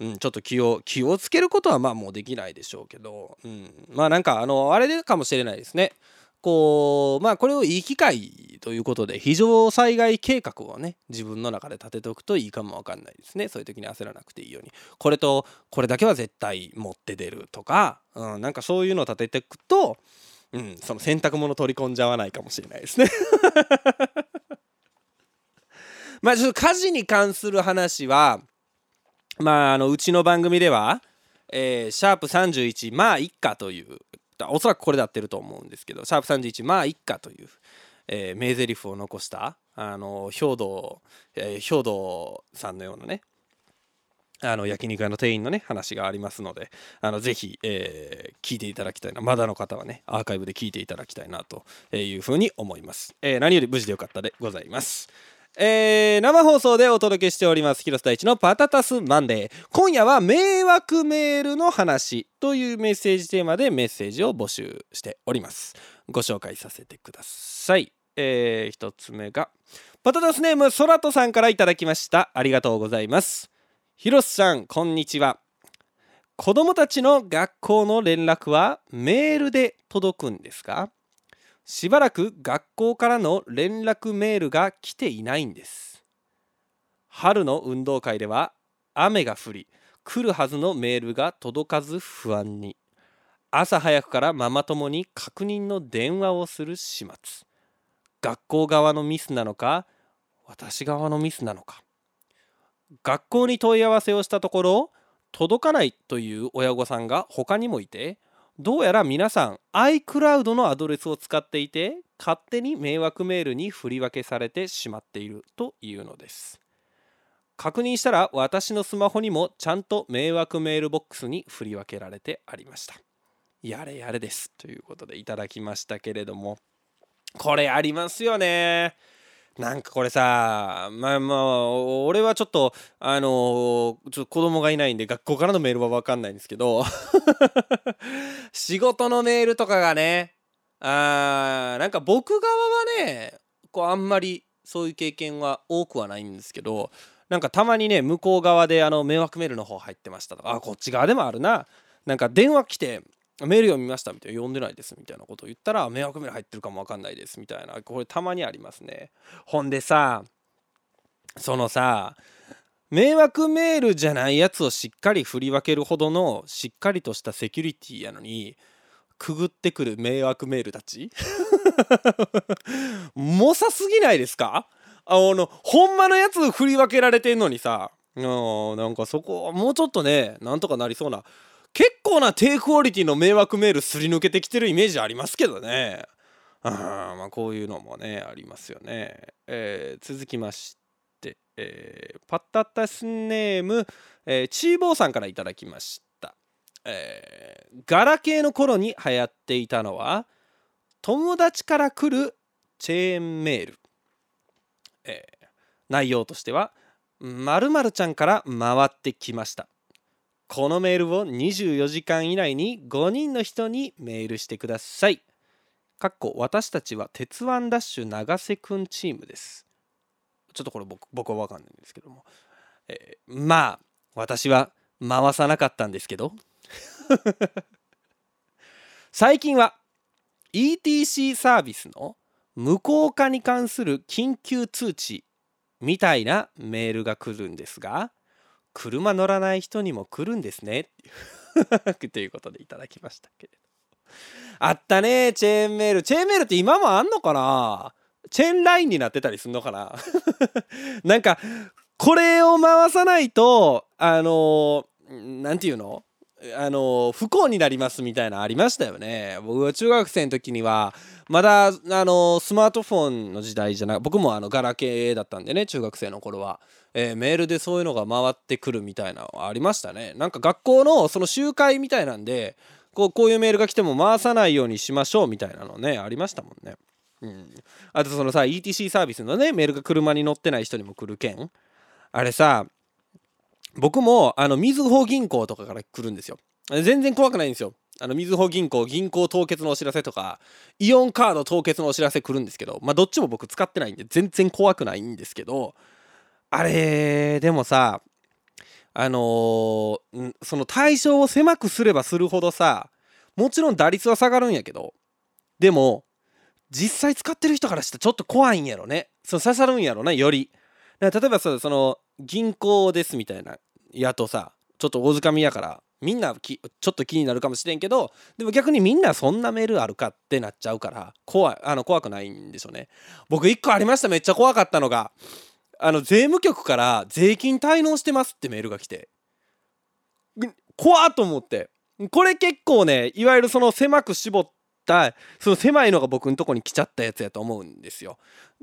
うん、ちょっと気を気をつけることはまあもうできないでしょうけど、うん、まあなんかあのあれかもしれないですね。こうまあこれをいい機会ということで非常災害計画をね自分の中で立てておくといいかもわかんないですね。そういう時に焦らなくていいように。これとこれだけは絶対持って出るとか、うん、なんかそういうのを立てていくと、うん、その洗濯物取り込んじゃわないかもしれないですね。まあちょっと家事に関する話はまああのうちの番組ではえー、シャープ31まあいっかというおそらくこれで合ってると思うんですけどシャープ31まあいっかという、えー、名台詞を残したあの兵道、えー、兵道さんのようなねあの焼肉屋の店員のね話がありますのであのぜひ、えー、聞いていただきたいなまだの方はねアーカイブで聞いていただきたいなというふうに思います、えー、何より無事でよかったでございます。えー、生放送でお届けしております広瀬大地のパタタスマンデー。今夜は迷惑メールの話というメッセージテーマでメッセージを募集しております。ご紹介させてください。えー、一つ目がパタタスネームソラトさんからいただきました。ありがとうございます。広瀬さんこんにちは。子供たちの学校の連絡はメールで届くんですか？しばらく学校からの連絡メールが来ていないんです。春の運動会では雨が降り来るはずのメールが届かず不安に。朝早くからママ友に確認の電話をする始末。学校側のミスなのか私側のミスなのか。学校に問い合わせをしたところ届かないという親御さんが他にもいてどうやら皆さん iCloud のアドレスを使っていて勝手に迷惑メールに振り分けされてしまっているというのです。確認したら私のスマホにもちゃんと迷惑メールボックスに振り分けられてありました。やれやれです。ということでいただきましたけれども。これありますよね。なんかこれさまあまあ俺はちょっとあのー、ちょっと子供がいないんで学校からのメールは分かんないんですけど仕事のメールとかがねあーなんか僕側はねこうあんまりそういう経験は多くはないんですけどなんかたまにね向こう側であの迷惑メールの方入ってましたとかあこっち側でもあるな。なんか電話来てメール読みましたみたいな読んでないですみたいなことを言ったら迷惑メール入ってるかもわかんないですみたいなこれたまにありますね。ほんでさそのさ迷惑メールじゃないやつをしっかり振り分けるほどのしっかりとしたセキュリティやのにくぐってくる迷惑メールたち？もさすぎないですか？あのほんまのやつ振り分けられてんのにさなんかそこもうちょっとねなんとかなりそうな結構な低クオリティの迷惑メールすり抜けてきてるイメージありますけどね。あまあこういうのもねありますよね。えー、続きまして、えー、パッタタスネーム、えー、チーボーさんから頂きました。えー、ガラケーの頃に流行っていたのは友達から来るチェーンメール。えー、内容としては〇〇ちゃんから回ってきました。このメールを24時間以内に5人の人にメールしてください。かっこ私たちは鉄腕ダッシュ長瀬くんチームです。ちょっとこれ僕僕は分かんないんですけども、えー、まあ私は回さなかったんですけど 最近は ETC サービスの無効化に関する緊急通知みたいなメールが来るんですが車乗らない人にも来るんですね。ということでいただきましたけれど。あったねチェーンメール。チェーンメールって今もあんのかな？チェーンラインになってたりすんのかな？なんかこれを回さないとあの何て言うの？あの不幸になりますみたいなありましたよね。僕は中学生の時にはまだあのスマートフォンの時代じゃない僕もあのガラケーだったんでね中学生の頃は、えー、メールでそういうのが回ってくるみたいなのありましたね。なんか学校のその集会みたいなんでこうこういうメールが来ても回さないようにしましょうみたいなのねありましたもんね。うん。あとそのさ ETC サービスのねメールが車に乗ってない人にも来る件。あれさ僕もあのみずほ銀行とかから来るんですよ。全然怖くないんですよ。あのみずほ銀行銀行凍結のお知らせとかイオンカード凍結のお知らせ来るんですけどまあどっちも僕使ってないんで全然怖くないんですけどあれでもさあのー、その対象を狭くすればするほどさもちろん打率は下がるんやけどでも実際使ってる人からしたらちょっと怖いんやろね。そう刺さるんやろねより。か例えばその銀行ですみたいなやとさちょっと大掴みやからみんなちょっと気になるかもしれんけどでも逆にみんなそんなメールあるかってなっちゃうから怖いあの怖くないんでしょうね。僕1個ありましためっちゃ怖かったのがあの税務局から税金滞納してますってメールが来て怖っと思って。これ結構ねいわゆるその狭く絞ったその狭いのが僕のとこに来ちゃったやつやと思うんですよ。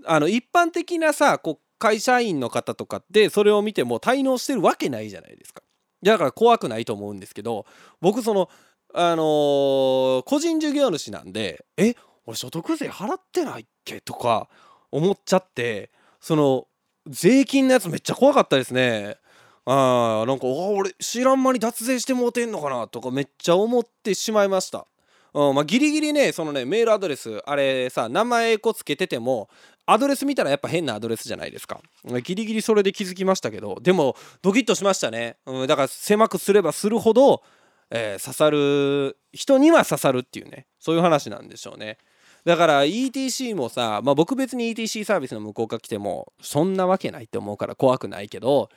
あの一般的なさこう会社員の方とかってそれを見ても滞納してるわけないじゃないですか。だから怖くないと思うんですけど僕そのあのー、個人事業主なんでえ俺所得税払ってないっけ？とか思っちゃってその税金のやつめっちゃ怖かったですね。あなんか俺知らん間に脱税してもうてんのかなとかめっちゃ思ってしまいました。うんまあ、ギリギリねそのねメールアドレスあれさ名前こつけててもアドレス見たらやっぱ変なアドレスじゃないですか。ギリギリそれで気づきましたけどでもドキッとしましたね、うん、だから狭くすればするほど、えー、刺さる人には刺さるっていうねそういう話なんでしょうね。だから ETC もさ、まあ、僕別に ETC サービスの向こうが来てもそんなわけないって思うから怖くないけど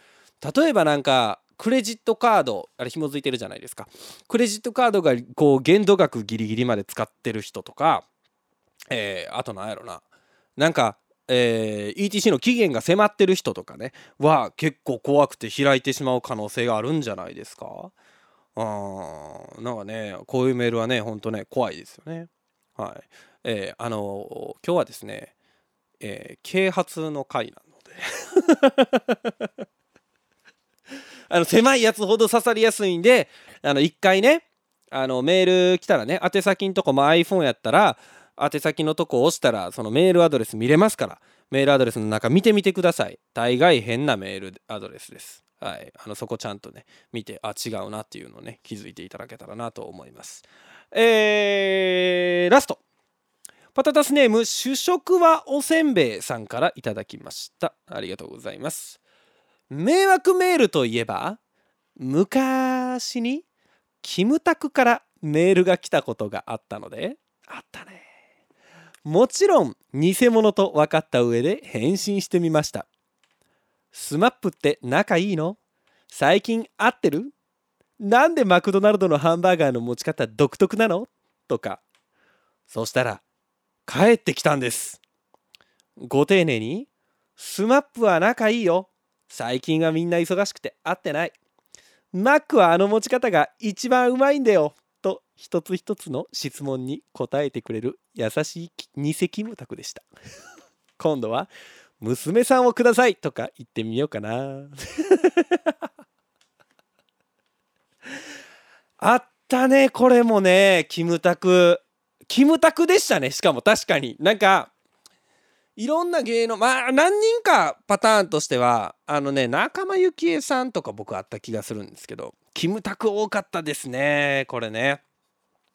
例えばなんかクレジットカードあれ紐づいてるじゃないですか。クレジットカードがこう限度額ギリギリまで使ってる人とかえー、あとなんやろな。なんか、えー、ETC の期限が迫ってる人とかねは結構怖くて開いてしまう可能性があるんじゃないですか？あーなんかねこういうメールはねほんとね怖いですよね。はい。えー、あの今日はですね、えー、啓発の回なので。あの狭いやつほど刺さりやすいんであの一回ねあのメール来たらね宛先んとこも iPhone やったら宛先のとこを押したらそのメールアドレス見れますからメールアドレスの中見てみてください。大概変なメールアドレスです。はい。あのそこちゃんとね見てあ違うなっていうのをね気づいていただけたらなと思います。えー、ラスト。パタタスネーム主食はおせんべいさんからいただきました。ありがとうございます。迷惑メールといえば昔にキムタクからメールが来たことがあったのであったね。もちろん偽物と分かった上で返信してみました。スマップって仲いいの？最近会ってる？なんでマクドナルドのハンバーガーの持ち方独特なの？とか。そしたら返ってきたんです。ご丁寧にスマップは仲いいよ。最近はみんな忙しくて会ってない。マックはあの持ち方が一番うまいんだよ。と一つ一つの質問に答えてくれる優しい偽キムタクでした。今度は娘さんをくださいとか言ってみようかな。あったねこれもねキムタク。キムタクでしたねしかも確かに。なんかいろんな芸能まあ何人かパターンとしてはあのね仲間由紀恵さんとか僕あった気がするんですけどキムタク多かったですねこれね。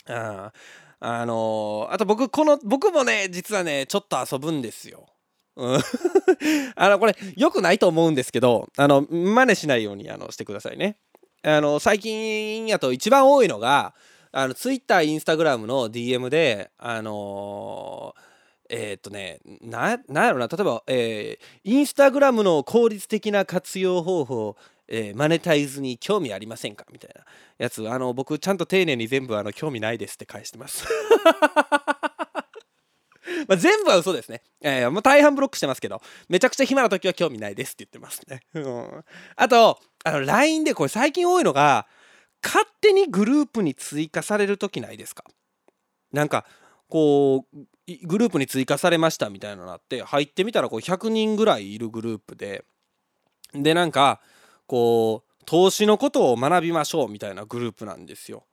ああのー、あと僕この僕もね実はねちょっと遊ぶんですよ。うん あのこれ良くないと思うんですけどあの真似しないようにあのしてくださいねあの最近やと一番多いのがあの Twitter、Instagram の DM であのーえー、っとねななんやろな例えば、えー、インスタグラムの効率的な活用方法、えー、マネタイズに興味ありませんか？みたいな。やつあの僕ちゃんと丁寧に全部あの興味ないですって返してます。ま全部は嘘ですね。えー、もう大半ブロックしてますけど、めちゃくちゃ暇な時は興味ないですって言ってますね。うん、あと、あの LINE でこれ最近多いのが、勝手にグループに追加される時ないですか？なんか、こう、グループに追加されましたみたいなのがあって入ってみたらこう100人ぐらいいるグループででなんかこう投資のことを学びましょうみたいなグループなんですよ。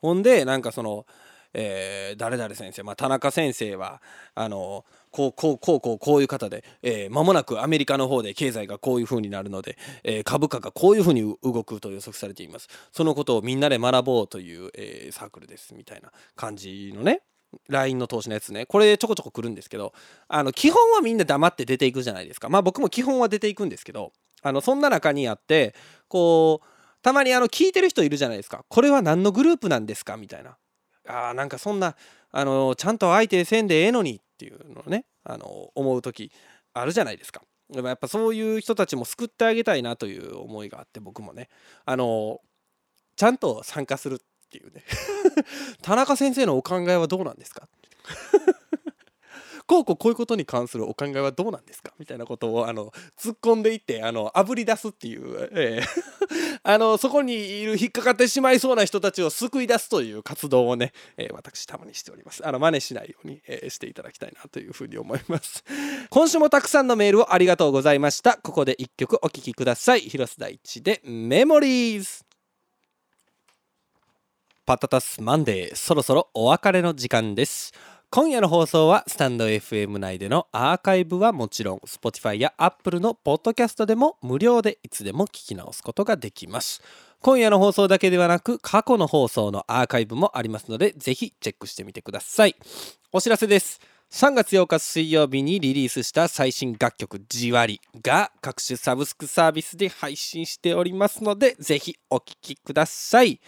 ほんでなんかその、えー、誰々先生、まあ、田中先生はあのこうこうこうこうこういう方で、えー、間もなくアメリカの方で経済がこういう風になるので、えー、株価がこういう風に動くと予測されていますそのことをみんなで学ぼうという、えー、サークルですみたいな感じのね LINE の投資のやつね。これちょこちょこ来るんですけどあの基本はみんな黙って出ていくじゃないですか。まあ僕も基本は出ていくんですけどあのそんな中にあってこうたまにあの聞いてる人いるじゃないですか。これは何のグループなんですか？みたいな。あーなんかそんなあのちゃんと相手せんでええのにっていうのをねあの思う時あるじゃないですか。でもやっぱそういう人たちも救ってあげたいなという思いがあって僕もね。あのちゃんと参加する。っていうね。田中先生のお考えはどうなんですか？こうこうこういうことに関するお考えはどうなんですか？みたいなことをあの突っ込んでいってあの炙り出すっていう、えー あのそこにいる引っかかってしまいそうな人たちを救い出すという活動をね、えー、私たまにしております。あの真似しないように、えー、していただきたいなというふうに思います。今週もたくさんのメールをありがとうございました。ここで一曲お聴きください。広瀬大地でメモリーズパタタスマンデーそろそろお別れの時間です。今夜の放送はスタンド FM 内でのアーカイブはもちろん Spotify や Apple のポッドキャストでも無料でいつでも聞き直すことができます。今夜の放送だけではなく過去の放送のアーカイブもありますのでぜひチェックしてみてください。お知らせです。3月8日水曜日にリリースした最新楽曲「じわり」が各種サブスクサービスで配信しておりますのでぜひお聴きください。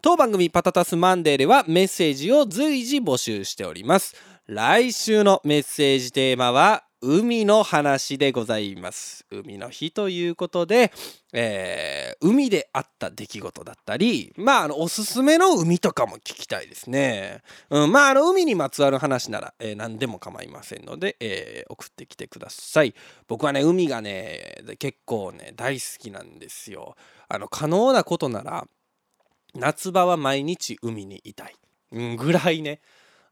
当番組パタタスマンデーではメッセージを随時募集しております。来週のメッセージテーマは海の話でございます。海の日ということで、えー、海であった出来事だったりまああのおすすめの海とかも聞きたいですね、うん、まああの海にまつわる話なら、えー、何でも構いませんので、えー、送ってきてください。僕はね海がね結構ね大好きなんですよ。あの可能なことなら夏場は毎日海にいたい、ぐらいね、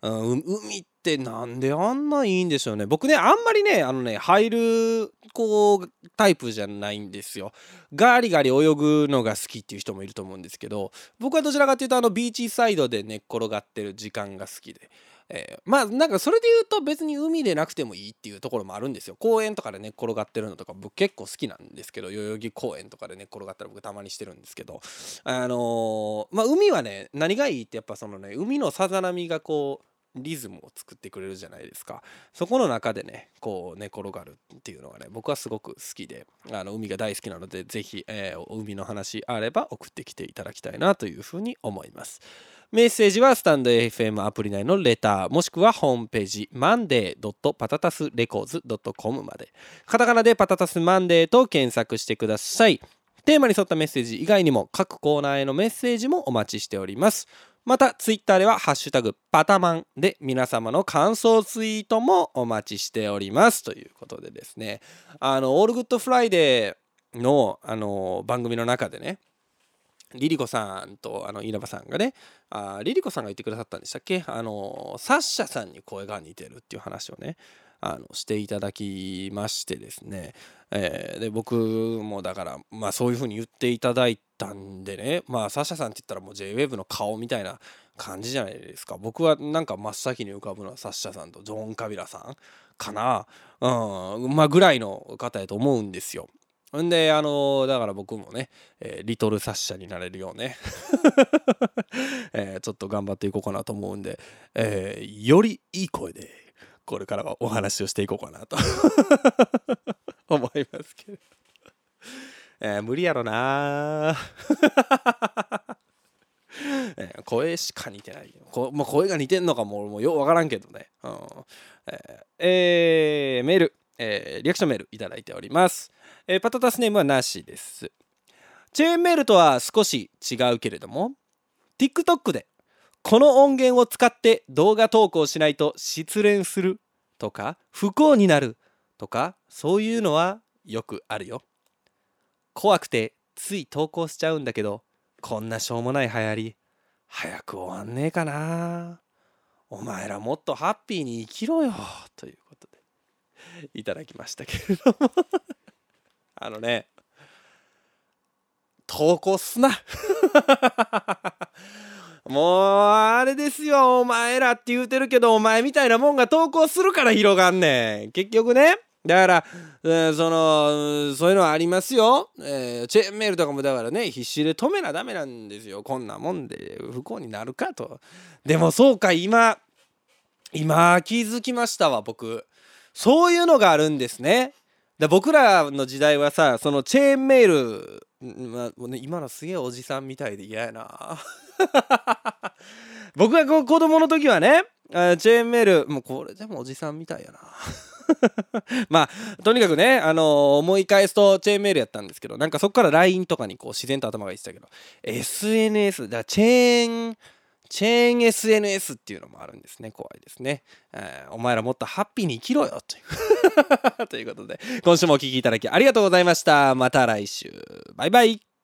うん、海ってなんであんないいんでしょうね。僕ねあんまりねあのね入るこうタイプじゃないんですよ。ガリガリ泳ぐのが好きっていう人もいると思うんですけど僕はどちらかというとあのビーチサイドで寝っ転がってる時間が好きで。えー、まあなんかそれで言うと別に海でなくてもいいっていうところもあるんですよ。公園とかで寝っ転がってるのとか僕結構好きなんですけど代々木公園とかで寝っ転がったら僕たまにしてるんですけど。あのー、まあ海はね何がいいってやっぱそのね海のさざ波がこうリズムを作ってくれるじゃないですか。そこの中でねこう寝転がるっていうのがね僕はすごく好きであの海が大好きなので是非、えー、海の話あれば送ってきていただきたいなというふうに思います。メッセージはスタンド FM アプリ内のレターもしくはホームページ monday.patatasrecords.com まで。カタカナでパタタスマンデーと検索してください。テーマに沿ったメッセージ以外にも各コーナーへのメッセージもお待ちしております。またツイッターではハッシュタグパタマンで皆様の感想ツイートもお待ちしておりますということでですね。あのオールグッドフライデーのあの番組の中でねリリコさんとあの稲葉さんがねあリリコさんが言ってくださったんでしたっけ？あのサッシャさんに声が似てるっていう話をねあのしていただきましてですね、えー、で僕もだからまあそういうふうに言っていただいたんでねまあサッシャさんって言ったらもう JWAVE の顔みたいな感じじゃないですか。僕はなんか真っ先に浮かぶのはサッシャさんとジョン・カビラさんかな。うんまあぐらいの方やと思うんですよ。んであのだから僕もね、えー、リトルサッシャになれるようね、えー、ちょっと頑張っていこうかなと思うんで、えー、よりいい声でこれからはお話をしていこうかなと。思いますけど、えー、無理やろな。えー、声しか似てないこ、まあ、声が似てんのかももうようわからんけどね、うん。えーえー、メール、えー、リアクションメールいただいております、えー、パタタスネームはなしです。チェーンメールとは少し違うけれども TikTok でこの音源を使って動画投稿しないと失恋するとか不幸になるとかそういうのはよくあるよ。怖くてつい投稿しちゃうんだけどこんなしょうもない流行り早く終わんねえかな。お前らもっとハッピーに生きろよ。ということでいただきましたけれども。あのね投稿すな。もうあれですよ。お前らって言うてるけどお前みたいなもんが投稿するから広がんねん。結局ね。だから、えー、そのそういうのはありますよ、えー、チェーンメールとかもだからね必死で止めなダメなんですよ。こんなもんで不幸になるかと。でもそうか今今気づきましたわ僕。そういうのがあるんですね。で僕らの時代はさそのチェーンメール、まあね、今のすげえおじさんみたいで嫌やな。僕が子供の時はねチェーンメールもうこれでもおじさんみたいやな。まあとにかくね、あのー、思い返すとチェーンメールやったんですけどなんかそこから LINE とかにこう自然と頭がいってたけど SNS だからチェーンチェーン SNS っていうのもあるんですね怖いですね、えー、お前らもっとハッピーに生きろよという。ということで今週もお聴きいただきありがとうございました。また来週。バイバイ。